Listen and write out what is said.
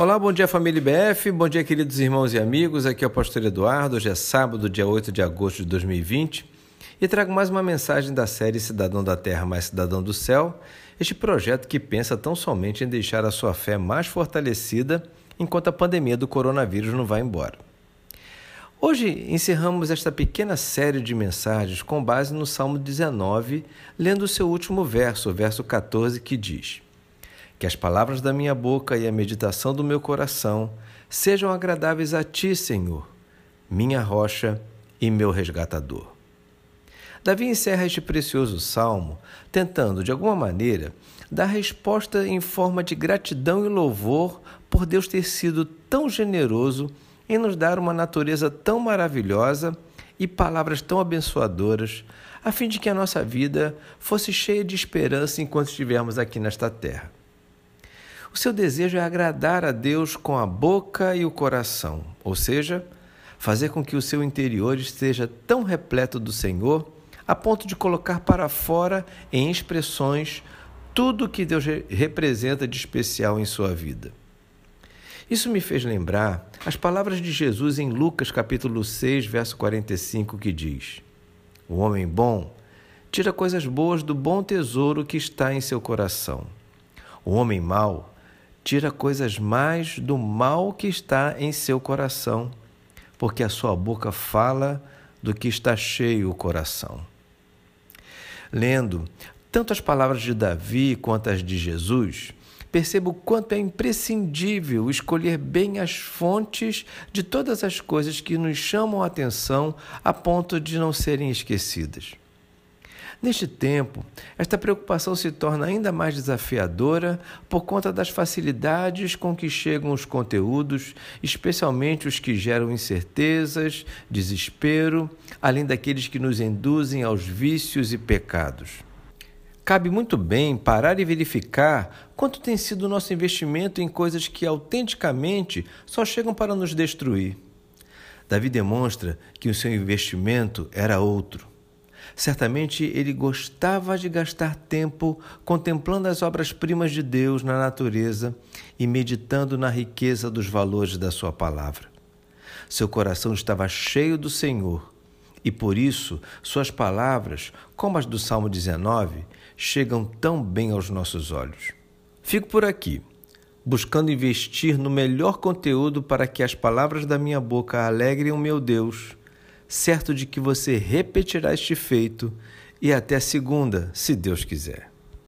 Olá, bom dia família IBF, bom dia queridos irmãos e amigos, aqui é o pastor Eduardo, hoje é sábado, dia 8 de agosto de 2020 e trago mais uma mensagem da série Cidadão da Terra mais Cidadão do Céu, este projeto que pensa tão somente em deixar a sua fé mais fortalecida enquanto a pandemia do coronavírus não vai embora. Hoje encerramos esta pequena série de mensagens com base no Salmo 19, lendo o seu último verso, o verso 14, que diz: que as palavras da minha boca e a meditação do meu coração sejam agradáveis a ti, Senhor, minha rocha e meu resgatador. Davi encerra este precioso salmo tentando, de alguma maneira, dar resposta em forma de gratidão e louvor por Deus ter sido tão generoso em nos dar uma natureza tão maravilhosa e palavras tão abençoadoras, a fim de que a nossa vida fosse cheia de esperança enquanto estivermos aqui nesta terra. O seu desejo é agradar a Deus com a boca e o coração, ou seja, fazer com que o seu interior esteja tão repleto do Senhor a ponto de colocar para fora em expressões tudo o que Deus representa de especial em sua vida. Isso me fez lembrar as palavras de Jesus em Lucas capítulo 6, verso 45, que diz: O homem bom tira coisas boas do bom tesouro que está em seu coração. O homem mau tira coisas mais do mal que está em seu coração, porque a sua boca fala do que está cheio o coração. Lendo tanto as palavras de Davi quanto as de Jesus, percebo quanto é imprescindível escolher bem as fontes de todas as coisas que nos chamam a atenção a ponto de não serem esquecidas. Neste tempo, esta preocupação se torna ainda mais desafiadora por conta das facilidades com que chegam os conteúdos, especialmente os que geram incertezas, desespero, além daqueles que nos induzem aos vícios e pecados. Cabe muito bem parar e verificar quanto tem sido o nosso investimento em coisas que autenticamente só chegam para nos destruir. Davi demonstra que o seu investimento era outro. Certamente ele gostava de gastar tempo contemplando as obras-primas de Deus na natureza e meditando na riqueza dos valores da Sua palavra. Seu coração estava cheio do Senhor e por isso suas palavras, como as do Salmo 19, chegam tão bem aos nossos olhos. Fico por aqui, buscando investir no melhor conteúdo para que as palavras da minha boca alegrem o meu Deus certo de que você repetirá este feito e até segunda, se Deus quiser.